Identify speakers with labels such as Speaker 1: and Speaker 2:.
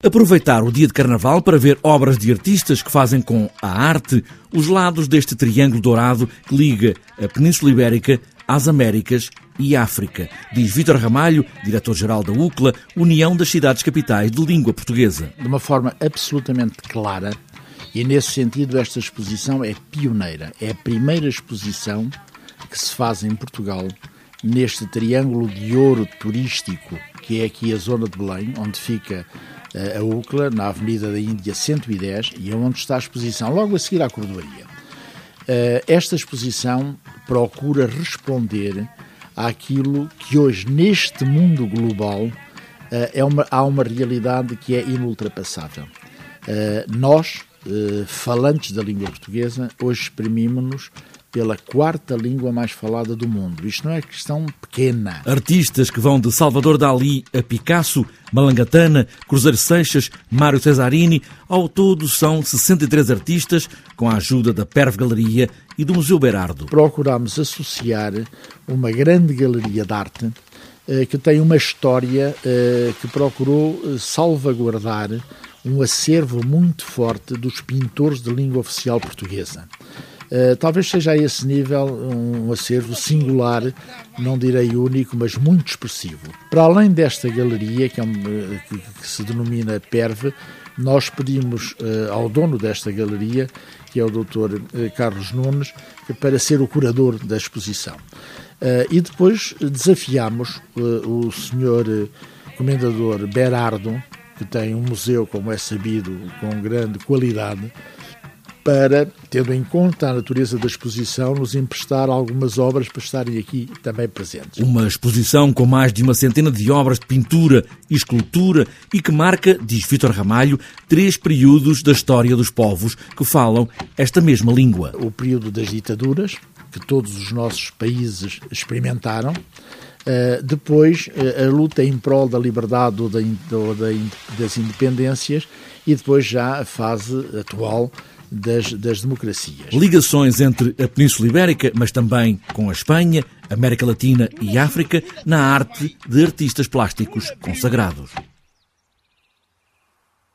Speaker 1: Aproveitar o dia de carnaval para ver obras de artistas que fazem com a arte os lados deste triângulo dourado que liga a Península Ibérica às Américas e África, diz Vítor Ramalho, diretor-geral da UCLA, União das Cidades Capitais de Língua Portuguesa.
Speaker 2: De uma forma absolutamente clara, e nesse sentido esta exposição é pioneira. É a primeira exposição que se faz em Portugal neste triângulo de ouro turístico que é aqui a zona de Belém, onde fica a UCLA, na Avenida da Índia 110, e é onde está a exposição, logo a seguir à cordoaria. Eh, esta exposição procura responder àquilo que hoje, neste mundo global, eh, é uma, há uma realidade que é inultrapassável. Eh, nós, falantes da língua portuguesa, hoje exprimimos-nos pela quarta língua mais falada do mundo. Isto não é questão pequena.
Speaker 1: Artistas que vão de Salvador Dali a Picasso, Malangatana, Cruzeiro Seixas, Mário Cesarini, ao todo são 63 artistas, com a ajuda da Perv Galeria e do Museu Berardo.
Speaker 2: Procurámos associar uma grande galeria de arte eh, que tem uma história eh, que procurou eh, salvaguardar um acervo muito forte dos pintores de língua oficial portuguesa. Uh, talvez seja a esse nível um acervo singular, não direi único, mas muito expressivo. Para além desta galeria, que, é um, eh, que, que se denomina PERV, nós pedimos uh, ao dono desta galeria, que é o Dr. Uh, Carlos Nunes, para ser o curador da exposição. e depois desafiamos o Sr. Comendador Berardo, que tem um museu, como é sabido, com grande qualidade, para, tendo em conta a natureza da exposição, nos emprestar algumas obras para estarem aqui também presentes.
Speaker 1: Uma exposição com mais de uma centena de obras de pintura e escultura e que marca, diz Vítor Ramalho, três períodos da história dos povos que falam esta mesma língua.
Speaker 2: O período das ditaduras, que todos os nossos países experimentaram, Uh, depois, uh, a luta em prol da liberdade ou, da, ou da, das independências, e depois já a fase atual das, das democracias.
Speaker 1: Ligações entre a Península Ibérica, mas também com a Espanha, América Latina e África, na arte de artistas plásticos consagrados.